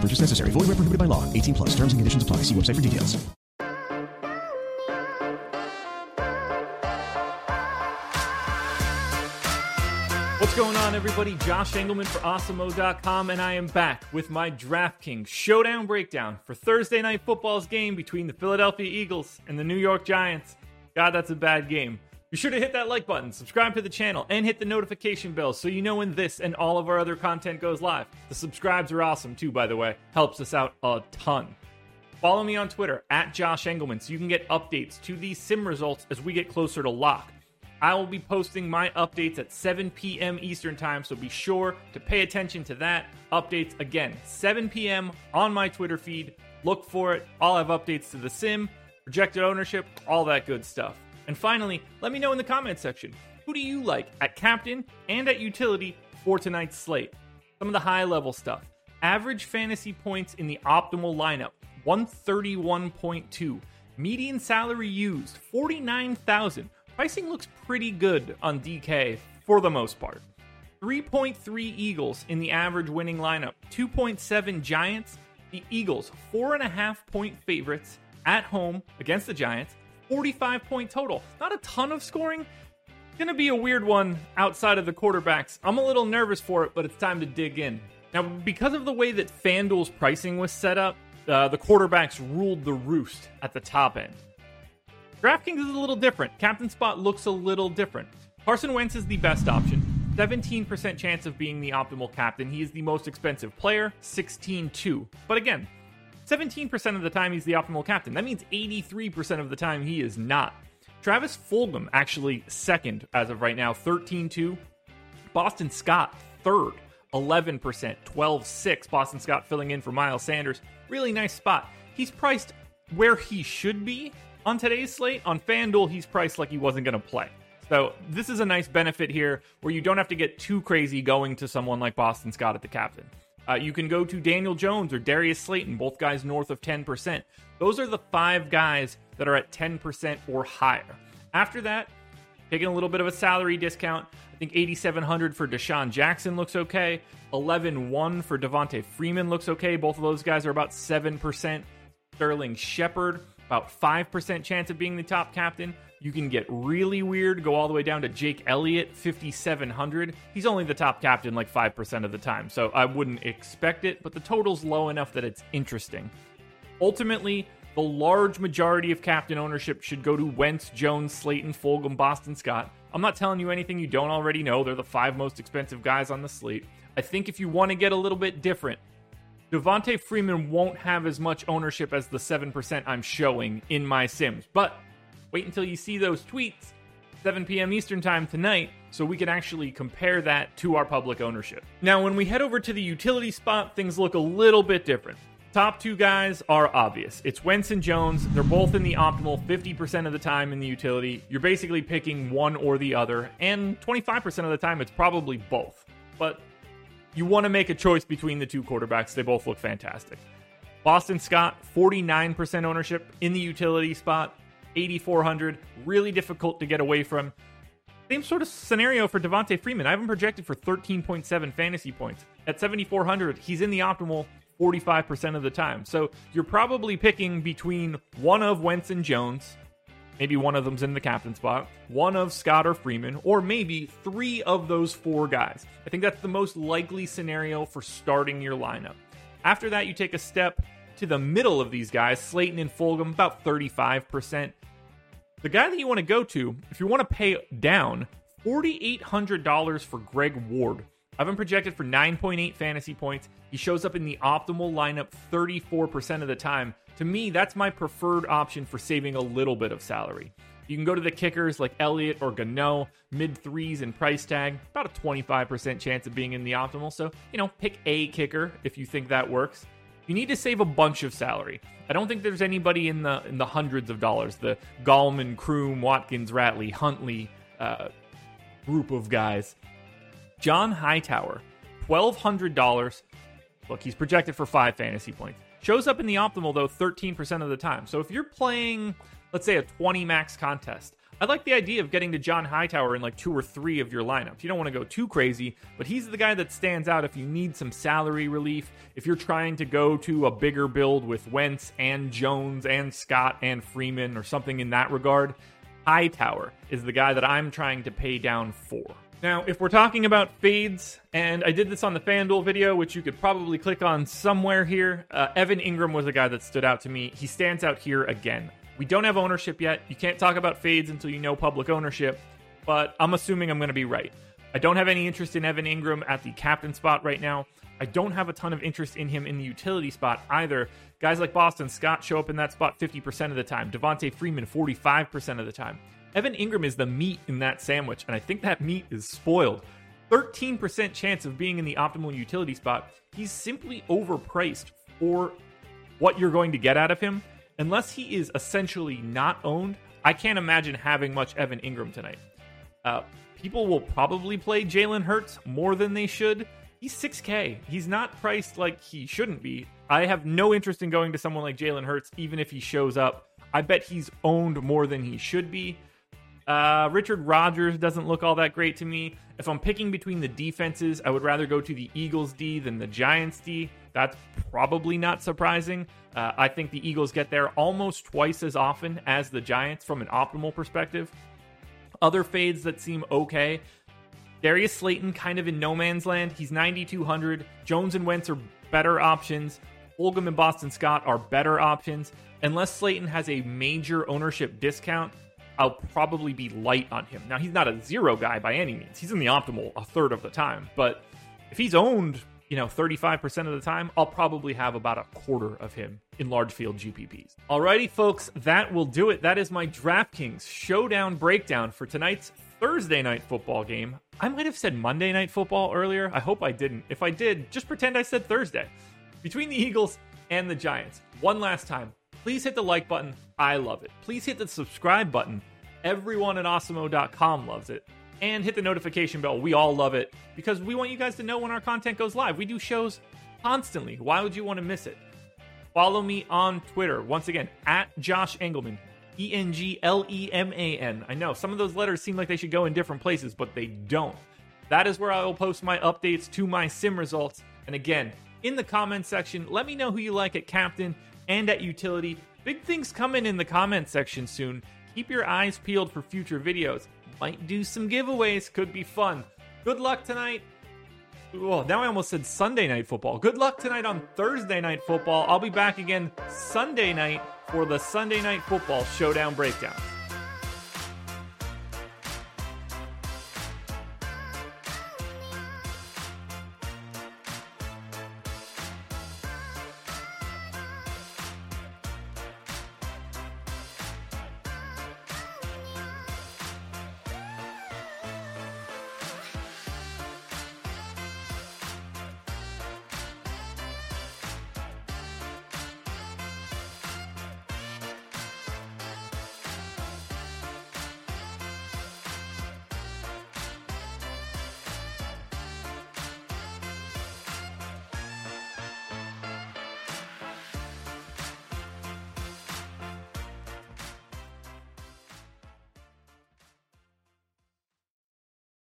Purchase necessary. Void where prohibited by law. 18 plus. Terms and conditions apply. See website for details. What's going on, everybody? Josh Engleman for Awesemo.com, and I am back with my DraftKings showdown breakdown for Thursday Night Football's game between the Philadelphia Eagles and the New York Giants. God, that's a bad game. Be sure to hit that like button, subscribe to the channel, and hit the notification bell so you know when this and all of our other content goes live. The subscribes are awesome too, by the way. Helps us out a ton. Follow me on Twitter at Josh Engleman so you can get updates to these sim results as we get closer to lock. I will be posting my updates at 7 p.m. Eastern Time, so be sure to pay attention to that. Updates again, 7 p.m. on my Twitter feed. Look for it. I'll have updates to the sim, projected ownership, all that good stuff. And finally, let me know in the comments section who do you like at captain and at utility for tonight's slate? Some of the high level stuff. Average fantasy points in the optimal lineup 131.2. Median salary used 49,000. Pricing looks pretty good on DK for the most part. 3.3 Eagles in the average winning lineup, 2.7 Giants. The Eagles, four and a half point favorites at home against the Giants, 45 point total. Not a ton of scoring. Gonna be a weird one outside of the quarterbacks. I'm a little nervous for it, but it's time to dig in. Now, because of the way that FanDuel's pricing was set up, uh, the quarterbacks ruled the roost at the top end. DraftKings is a little different. Captain Spot looks a little different. Carson Wentz is the best option. 17% chance of being the optimal captain. He is the most expensive player, 16-2. But again, 17% of the time he's the optimal captain. That means 83% of the time he is not. Travis Fulgham actually second as of right now, 13-2. Boston Scott third, 11%, 12-6. Boston Scott filling in for Miles Sanders. Really nice spot. He's priced where he should be on today's slate. On FanDuel, he's priced like he wasn't going to play. So this is a nice benefit here where you don't have to get too crazy going to someone like Boston Scott at the captain. Uh, you can go to Daniel Jones or Darius Slayton, both guys north of 10%. Those are the five guys that are at 10% or higher. After that, taking a little bit of a salary discount, I think 8700 for DeSean Jackson looks okay. 11-1 for Devonta Freeman looks okay. Both of those guys are about 7%. Sterling Shepard, about 5% chance of being the top captain. You can get really weird, go all the way down to Jake Elliott, 5,700. He's only the top captain like 5% of the time, so I wouldn't expect it, but the total's low enough that it's interesting. Ultimately, the large majority of captain ownership should go to Wentz, Jones, Slayton, Fulgham, Boston Scott. I'm not telling you anything you don't already know. They're the five most expensive guys on the slate. I think if you want to get a little bit different, Devonta Freeman won't have as much ownership as the 7% I'm showing in my Sims. But wait until you see those tweets, 7 p.m. Eastern Time tonight, so we can actually compare that to our public ownership. Now, when we head over to the utility spot, things look a little bit different. Top two guys are obvious. It's Wentz and Jones. They're both in the optimal 50% of the time in the utility. You're basically picking one or the other, and 25% of the time it's probably both. But you want to make a choice between the two quarterbacks. They both look fantastic. Boston Scott, 49% ownership in the utility spot, 8,400. Really difficult to get away from. Same sort of scenario for Devonta Freeman. I have him projected for 13.7 fantasy points. At 7,400, he's in the optimal 45% of the time. So you're probably picking between one of Wentz and Jones, maybe one of them's in the captain spot, one of Scott or Freeman, or maybe three of those four guys. I think that's the most likely scenario for starting your lineup. After that, you take a step to the middle of these guys, Slayton and Fulgham, about 35%. The guy that you want to go to, if you want to pay down, $4,800 for Greg Ward. I've been projected for 9.8 fantasy points. He shows up in the optimal lineup 34% of the time. To me, that's my preferred option for saving a little bit of salary. You can go to the kickers like Elliott or Gano, mid threes and price tag, about a 25% chance of being in the optimal. So, you know, pick a kicker if you think that works. You need to save a bunch of salary. I don't think there's anybody in the in the hundreds of dollars. The Gallman, Kroom, Watkins, Ratley, Huntley uh, group of guys. John Hightower, twelve hundred dollars. Look, he's projected for five fantasy points. Shows up in the optimal though 13% of the time. So if you're playing, let's say, a 20 max contest, I like the idea of getting to John Hightower in like two or three of your lineups. You don't want to go too crazy, but he's the guy that stands out if you need some salary relief. If you're trying to go to a bigger build with Wentz and Jones and Scott and Freeman or something in that regard, Hightower is the guy that I'm trying to pay down for. Now, if we're talking about fades, and I did this on the FanDuel video, which you could probably click on somewhere here, uh, Evan Engram was a guy that stood out to me. He stands out here again. We don't have ownership yet. You can't talk about fades until you know public ownership, but I'm assuming I'm going to be right. I don't have any interest in Evan Engram at the captain spot right now. I don't have a ton of interest in him in the utility spot either. Guys like Boston Scott show up in that spot 50% of the time. Devonta Freeman 45% of the time. Evan Engram is the meat in that sandwich, and I think that meat is spoiled. 13% chance of being in the optimal utility spot. He's simply overpriced for what you're going to get out of him. Unless he is essentially not owned, I can't imagine having much Evan Engram tonight. Uh, people will probably play Jalen Hurts more than they should. He's 6K. He's not priced like he shouldn't be. I have no interest in going to someone like Jalen Hurts, even if he shows up. I bet he's owned more than he should be. Uh, Richard Rodgers doesn't look all that great to me. If I'm picking between the defenses, I would rather go to the Eagles D than the Giants D. That's probably not surprising. Uh, I think the Eagles get there almost twice as often as the Giants from an optimal perspective. Other fades that seem okay. Darius Slayton kind of in no man's land. He's 9,200. Jones and Wentz are better options. Fulgham and Boston Scott are better options. Unless Slayton has a major ownership discount, I'll probably be light on him. Now, he's not a zero guy by any means. He's in the optimal a third of the time. But if he's owned, you know, 35% of the time, I'll probably have about a quarter of him in large field GPPs. Alrighty, folks, that will do it. That is my DraftKings showdown breakdown for tonight's Thursday night football game. I might have said Monday night football earlier. I hope I didn't. If I did, just pretend I said Thursday. Between the Eagles and the Giants. One last time, please hit the like button. I love it. Please hit the subscribe button. Everyone at Awesemo.com loves it. And hit the notification bell. We all love it because we want you guys to know when our content goes live. We do shows constantly. Why would you want to miss it? Follow me on Twitter. Once again, at Josh Engleman. E N G L E M A N. I know some of those letters seem like they should go in different places, but they don't. That is where I will post my updates to my sim results. And again, in the comment section, let me know who you like at captain and at utility. Big things coming in the comment section soon. Keep your eyes peeled for future videos. Might do some giveaways, could be fun. Good luck tonight. Oh, now I almost said Sunday night football. Good luck tonight on Thursday night football. I'll be back again Sunday night for the Sunday night football showdown breakdown.